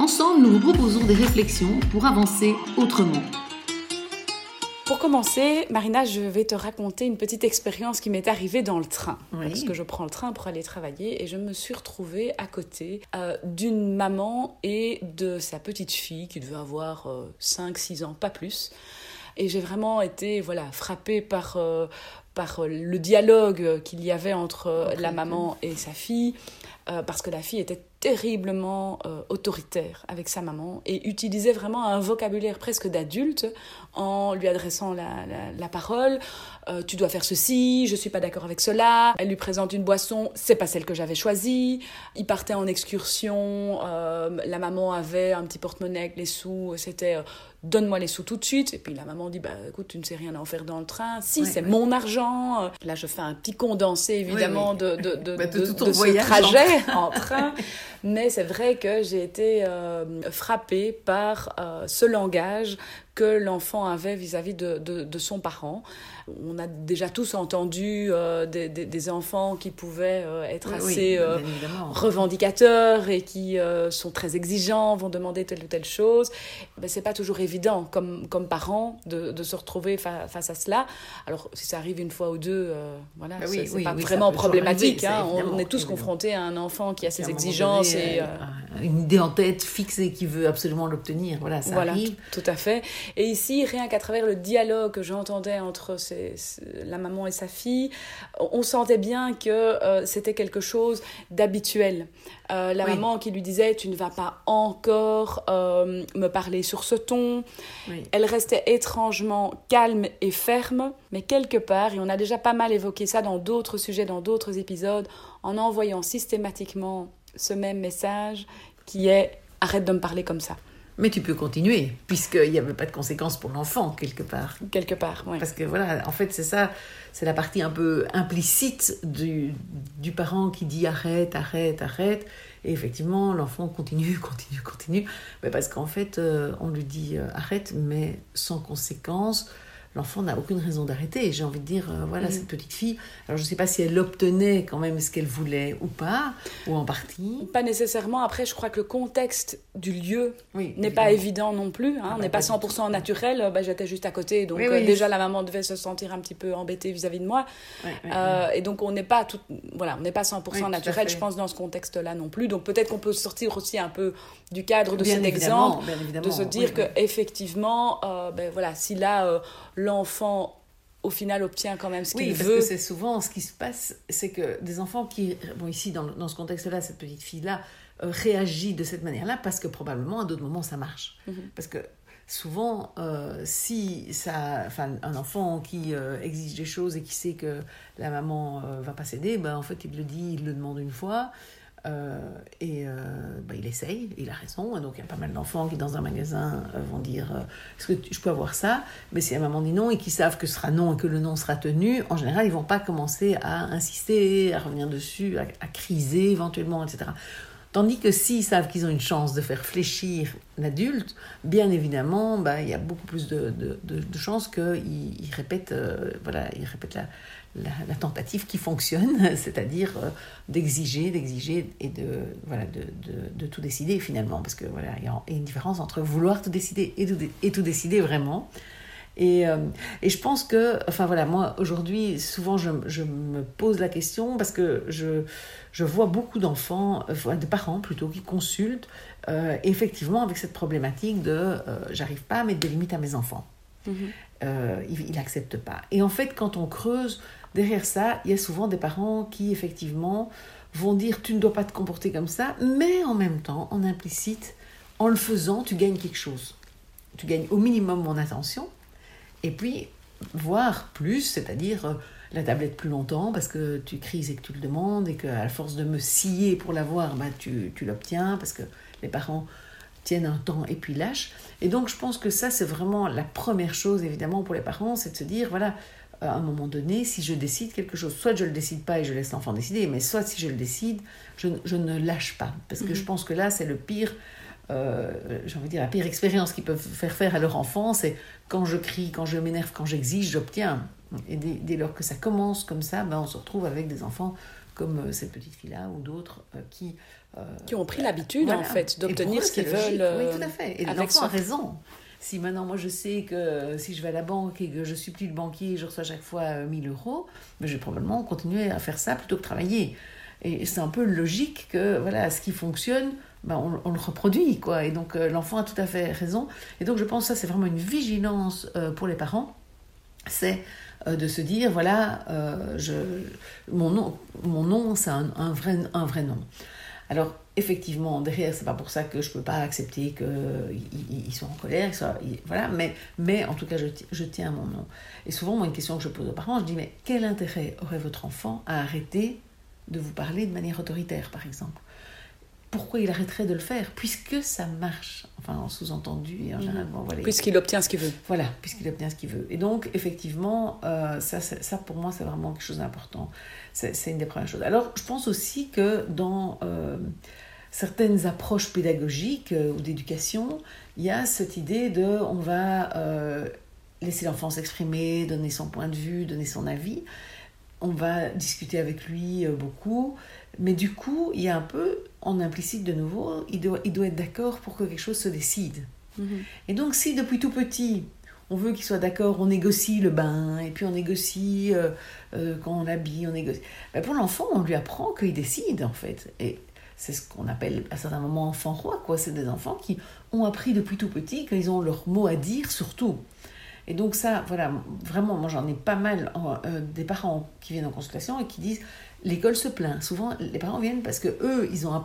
Ensemble, nous vous proposons des réflexions pour avancer autrement. Pour commencer, Marina, je vais te raconter une petite expérience qui m'est arrivée dans le train. Parce que je prends le train pour aller travailler et je me suis retrouvée à côté euh, d'une maman et de sa petite fille qui devait avoir 5-6 euh, ans, pas plus. Et j'ai vraiment été voilà, frappée par, euh, par le dialogue qu'il y avait entre la maman et sa fille, parce que la fille était terriblement euh, autoritaire avec sa maman et utilisait vraiment un vocabulaire presque d'adulte en lui adressant la, la, parole. Euh, tu dois faire ceci, je suis pas d'accord avec cela. Elle lui présente une boisson, c'est pas celle que j'avais choisie. Il partait en excursion, euh, la maman avait un petit porte-monnaie avec les sous, c'était donne-moi les sous tout de suite. Et puis la maman dit, bah écoute, tu ne sais rien en faire dans le train. Si, c'est mon argent. Là, je fais un petit condensé, évidemment, de, de, de, bah, de, ce trajet en train. Mais c'est vrai que j'ai été euh, frappée par euh, ce langage que l'enfant avait vis-à-vis de, de, son parent. On a déjà tous entendu euh, des, des, enfants qui pouvaient euh, être assez euh, revendicateurs et qui sont très exigeants, vont demander telle ou telle chose. Ben, c'est pas toujours évident comme, comme parent de, de se retrouver face à cela. Alors si ça arrive une fois ou deux, voilà, ben c'est pas vraiment problématique. Hein. on, est tous confrontés à un enfant qui a ses exigences et une idée en tête fixée qui veut absolument l'obtenir. Voilà, ça voilà, arrive. Tout à fait. Et ici, rien qu'à travers le dialogue que j'entendais entre la maman et sa fille, on sentait bien que euh, c'était quelque chose d'habituel. Euh, la maman qui lui disait Tu ne vas pas encore euh, me parler sur ce ton. Elle restait étrangement calme et ferme, mais quelque part, et on a déjà pas mal évoqué ça dans d'autres sujets, dans d'autres épisodes, en envoyant systématiquement ce même message qui est Arrête de me parler comme ça. Mais tu peux continuer, puisqu'il n'y avait pas de conséquences pour l'enfant, quelque part. Quelque part, oui. Parce que voilà, en fait, c'est ça, c'est la partie un peu implicite du, du parent qui dit arrête, arrête, arrête. Et effectivement, l'enfant continue, continue, continue. Mais parce qu'en fait, euh, on lui dit euh, arrête, mais sans conséquence l'enfant n'a aucune raison d'arrêter. J'ai envie de dire, euh, voilà, mm. cette petite fille, alors je ne sais pas si elle obtenait quand même ce qu'elle voulait ou pas, ou en partie. Pas nécessairement. Après, je crois que le contexte du lieu n'est pas évident non plus. Hein. Ah on bah, n'est pas 100% naturel. Bah, J'étais juste à côté, donc euh, déjà la maman devait se sentir un petit peu embêtée vis-à-vis de moi. Euh, et donc on n'est pas tout, voilà, on n'est pas 100% naturel, je pense, dans ce contexte-là non plus. Donc peut-être qu'on peut sortir aussi un peu du cadre de cet exemple, de se dire que effectivement, ben, voilà, si là l'enfant au final obtient quand même ce qu'il veut. Oui, parce que c'est souvent ce qui se passe, c'est que des enfants qui, bon ici dans, dans ce contexte-là, cette petite fille-là euh, réagit de cette manière-là parce que probablement à d'autres moments ça marche. Mhm. Parce que souvent, euh, si ça, enfin, un enfant qui euh, exige des choses et qui sait que la maman va pas céder, ben, en fait il le dit, il le demande une fois, euh, et euh, bah, il essaye, il a raison. donc il y a pas mal d'enfants qui, dans un magasin, euh, vont dire Est-ce que je peux avoir ça? Mais si la maman dit non et qu'ils savent que ce sera non et que le non sera tenu, en général, ils vont pas commencer à insister, à revenir dessus, à, criser éventuellement, etc. Tandis que s'ils savent qu'ils ont une chance de faire fléchir l'adulte, bien évidemment, bah, il y a beaucoup plus de, de, de, chances qu'ils répètent, voilà, ils répètent la, la, tentative qui fonctionne, c'est-à-dire euh, d'exiger, d'exiger et de, voilà, de, de, tout décider finalement. Parce que voilà, il y a une différence entre vouloir tout décider et tout, décider vraiment. Et, euh, et, je pense que, enfin voilà, moi aujourd'hui, souvent je, me pose la question parce que je, je vois beaucoup d'enfants, euh, de parents plutôt, qui consultent effectivement avec cette problématique de j'arrive pas à mettre des limites à mes enfants. Mm-hmm. il n'accepte pas. Et en fait, quand on creuse, derrière ça, il y a souvent des parents qui, effectivement, vont dire tu ne dois pas te comporter comme ça, mais en même temps, en implicite, en le faisant, tu gagnes quelque chose. Tu gagnes au minimum mon attention, et puis, voire plus, c'est-à-dire euh, la tablette plus longtemps parce que tu crises et que tu le demandes, et qu'à force de me scier pour l'avoir, bah, tu, tu l'obtiens, parce que les parents tiennent un temps et puis lâchent. Et donc je pense que ça, c'est vraiment la première chose, évidemment, pour les parents, c'est de se dire, voilà, à un moment donné, si je décide quelque chose, soit je ne le décide pas et je laisse l'enfant décider, mais soit si je le décide, je, je ne lâche pas. Parce que je mhm. pense que là, c'est le pire, euh, j'ai envie de dire, la pire expérience qu'ils peuvent faire faire à leur enfant, c'est quand je crie, quand je m'énerve, quand j'exige, j'obtiens. Et dès, lors que ça commence comme ça, ben, on se retrouve avec des enfants comme euh, cette petite fille-là ou d'autres euh, qui... qui ont pris l'habitude, en fait, d'obtenir ce qu'ils veulent. oui, tout à fait. Et l'enfant a raison. Si maintenant, moi, je sais que si je vais à la banque et que je supplie le banquier, je reçois chaque fois 1000 euh, euros, mais je vais probablement continuer à faire ça plutôt que travailler. Et c'est un peu logique que, voilà, ce qui fonctionne, ben, on, le reproduit, quoi. Et donc, euh, l'enfant a tout à fait raison. Et donc, je pense que ça, c'est vraiment une vigilance euh, pour les parents. C'est de se dire, voilà, je, mon nom, mon nom c'est un, un, vrai, un vrai nom. Alors, effectivement, derrière, c'est pas pour ça que je peux pas accepter qu'ils soient en colère, voilà, mais, mais en tout cas, je, je, tiens à mon nom. Et souvent, moi, une question que je pose aux parents, je dis, mais quel intérêt aurait votre enfant à arrêter de vous parler de manière autoritaire, par exemple? Pourquoi il arrêterait de le faire Puisque ça marche. Enfin, en sous-entendu, en mhm. général. voilà. Puisqu'il obtient ce qu'il veut. Voilà, puisqu'il obtient ce qu'il veut. Et donc, effectivement, euh, ça, ça, pour moi, c'est vraiment quelque chose d'important. C'est une des premières choses. Alors, je pense aussi que dans euh, certaines approches pédagogiques euh, ou d'éducation, il y a cette idée de on va laisser l'enfant s'exprimer, donner son point de vue, donner son avis. On va discuter avec lui beaucoup. Mais du coup, il y a un peu, en implicite de nouveau, il doit, il doit être d'accord pour que quelque chose se décide. Mm-hmm. Et donc, si depuis tout petit, on veut qu'il soit d'accord, on négocie le bain, et puis on négocie euh, euh, quand on l'habille, on négocie. Ben, pour l'enfant, on lui apprend qu'il décide, en fait. Et c'est ce qu'on appelle à certains moments enfant roi, quoi. C'est des enfants qui ont appris depuis tout petit qu'ils ont leur mot à dire surtout. Et donc ça, voilà, vraiment, moi j'en ai pas mal euh, des parents qui viennent en consultation et qui disent l'école se plaint. Souvent, les parents viennent parce que eux, ils, ont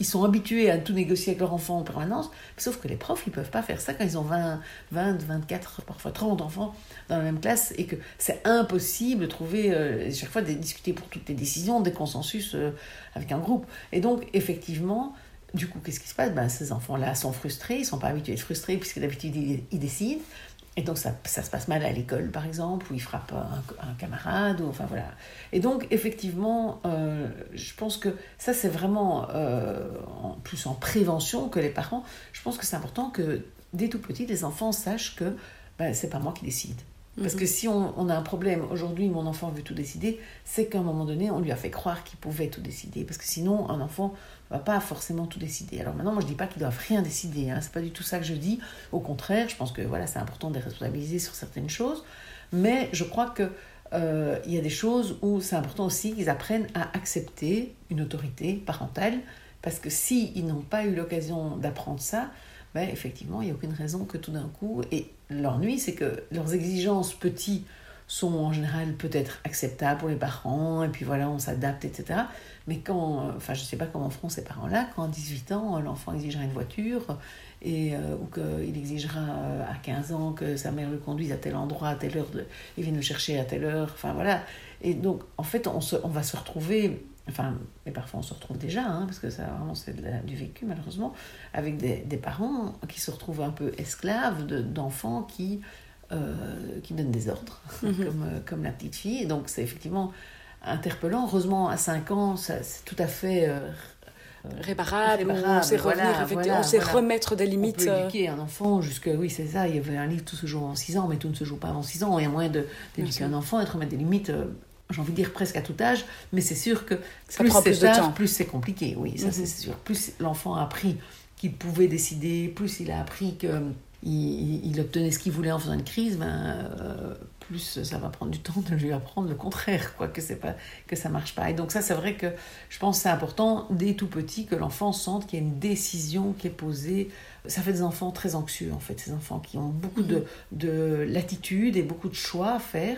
ils sont habitués à tout négocier avec leur enfant en permanence. Sauf que les profs, ils peuvent pas faire ça quand ils ont 20, 20 24, parfois 30 enfants dans la même classe et que c'est impossible de trouver, euh, chaque fois, de discuter pour toutes les décisions, des consensus euh, avec un groupe. Et donc, effectivement, du coup, qu'est-ce qui se passe? Ben, Ces enfants-là sont frustrés, ils ne sont pas habitués à être frustrés puisque d'habitude, ils décident. Et donc ça, ça, se passe mal à l'école, par exemple, où il frappe un, camarade, ou enfin voilà. Et donc effectivement, euh, je pense que ça c'est vraiment euh, plus en prévention que les parents. Je pense que c'est important que dès tout petit, les enfants sachent que ben, c'est pas moi qui décide. Parce que mhm. si on, a un problème, aujourd'hui mon enfant veut tout décider, c'est qu'à un moment donné, on lui a fait croire qu'il pouvait tout décider. Parce que sinon, un enfant ne va pas forcément tout décider. Alors maintenant, moi je ne dis pas qu'ils doivent rien décider, hein. c'est pas du tout ça que je dis. Au contraire, je pense que voilà, c'est important de les responsabiliser sur certaines choses. Mais je crois que euh, il y a des choses où c'est important aussi qu'ils apprennent à accepter une autorité parentale. Parce que s'ils n'ont pas eu l'occasion d'apprendre ça, ben, effectivement, il n'y a aucune raison que tout d'un coup, et l'ennui, c'est que leurs exigences petits sont en général peut-être acceptables pour les parents, et puis voilà, on s'adapte, etc. Mais quand, enfin, je ne sais pas comment feront ces parents-là, quand à 18 ans, l'enfant exigera une voiture, et, euh, ou qu'il exigera euh, à 15 ans que sa mère le conduise à tel endroit, à telle heure, il vienne le chercher à telle heure, enfin voilà. Et donc, en fait, on, se, on va se retrouver enfin, mais parfois on se retrouve déjà, hein, parce que ça vraiment c'est du vécu malheureusement, avec des, des, parents qui se retrouvent un peu esclaves d'enfants qui, euh, qui donnent des ordres, mhm. comme, euh, comme la petite fille. Et donc c'est effectivement interpellant. Heureusement, à 5 ans, c'est tout à fait... Euh, réparable, on sait revenir, on sait remettre des limites. On peut éduquer un enfant jusque, oui c'est ça, il y avait un livre Tout se joue en 6 ans, mais tout ne se joue pas avant 6 ans, il y a moyen d'éduquer un enfant et de remettre des limites j'ai envie de dire presque à tout âge, mais c'est sûr que ça plus c'est âge, plus c'est compliqué, oui, ça mhm. c'est sûr. Plus l'enfant a appris qu'il pouvait décider, plus il a appris qu'il il, obtenait ce qu'il voulait en faisant une crise, ben, euh, plus ça va prendre du temps de lui apprendre le contraire, quoi, que, c'est pas, que ça marche pas. Et donc ça, c'est vrai que je pense que c'est important, dès tout petit, que l'enfant sente qu'il y a une décision qui est posée. Ça fait des enfants très anxieux, en fait, ces enfants qui ont beaucoup de, mhm. de latitude et beaucoup de choix à faire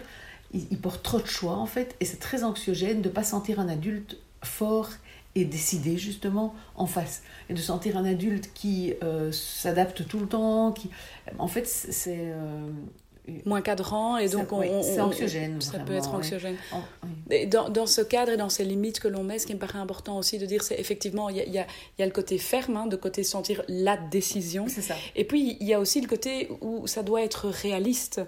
il, porte trop de choix en fait, et c'est très anxiogène de ne pas sentir un adulte fort et décidé justement en face. Et de sentir un adulte qui euh, s'adapte tout le temps, qui... En fait, c'est... Euh, moins cadrant et donc c'est anxiogène. Ça peut être anxiogène. Et dans, dans, ce cadre et dans ces limites que l'on met, ce qui me paraît important aussi de dire, c'est effectivement, il y a, y, a, y a, le côté ferme, hein, de côté sentir la décision. C'est ça. Et puis, il y a aussi le côté où ça doit être réaliste.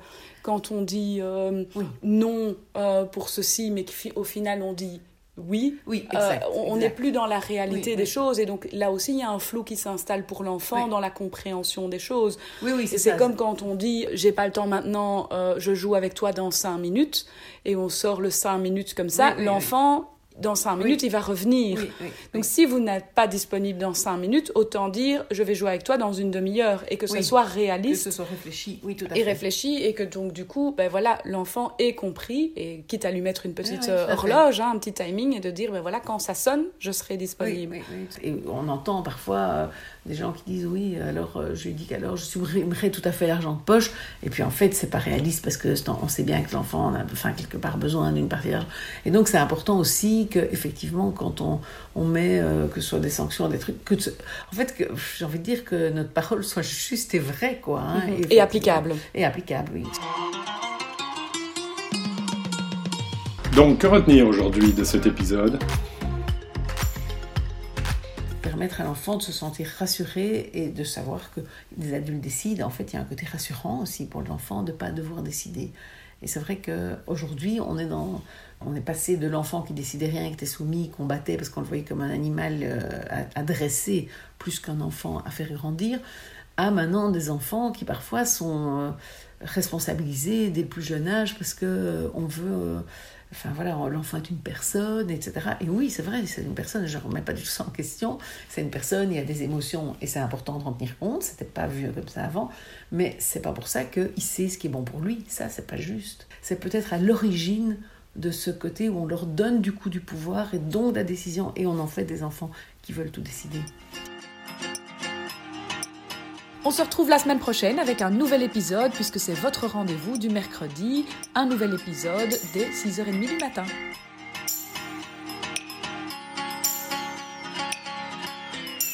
Quand on dit euh, non euh, pour ceci, mais qu'au final on dit oui, oui euh, on n'est plus dans la réalité des choses et donc là aussi il y a un flou qui s'installe pour l'enfant dans la compréhension des choses. Oui, oui, c'est comme quand on dit j'ai pas le temps maintenant, euh, je joue avec toi dans cinq minutes et on sort le cinq minutes comme ça. L'enfant dans cinq minutes, il va revenir. Donc, si vous n'êtes pas disponible dans cinq minutes, autant dire, je vais jouer avec toi dans une demi-heure et que ce soit réaliste. Que ce soit réfléchi, oui, tout à fait. Et réfléchi et que donc, du coup, ben voilà, l'enfant ait compris et quitte à lui mettre une petite euh, horloge, hein, un petit timing et de dire, ben voilà, quand ça sonne, je serai disponible. Et on entend parfois euh, des gens qui disent, oui, alors euh, je lui dis qu'alors je supprimerai tout à fait l'argent de poche. Et puis en fait, c'est pas réaliste parce que on sait bien que l'enfant a enfin, quelque part besoin d'une partie d'argent. Et donc, c'est important aussi que effectivement quand on, on met euh, que ce soit des sanctions des trucs que en fait que j'ai envie de dire que notre parole soit juste et vraie quoi hein, mhm. et, applicable et applicable oui donc que retenir aujourd'hui de cet épisode? Permettre à l'enfant de se sentir rassuré et de savoir que les adultes décident. En fait, il y a un côté rassurant aussi pour l'enfant de ne pas devoir décider. Et c'est vrai qu'aujourd'hui, on est on est passé de l'enfant qui décidait rien, qui était soumis, combattait parce qu'on le voyait comme un animal euh, à, dresser plus qu'un enfant à faire grandir, à maintenant des enfants qui parfois sont euh, responsabilisés dès plus jeune âge parce que euh, on veut enfin voilà, l'enfant est une personne, etc. Et oui, c'est vrai, c'est une personne, je ne remets pas du tout ça en question. C'est une personne, il y a des émotions et c'est important de en tenir compte. C'était pas vu comme ça avant, mais c'est pas pour ça qu'il sait ce qui est bon pour lui. Ça, c'est pas juste. C'est peut-être à l'origine de ce côté où on leur donne du coup du pouvoir et donc la décision et on en fait des enfants qui veulent tout décider. On se retrouve la semaine prochaine avec un nouvel épisode puisque c'est votre rendez-vous du mercredi, un nouvel épisode dès 6h30 du matin.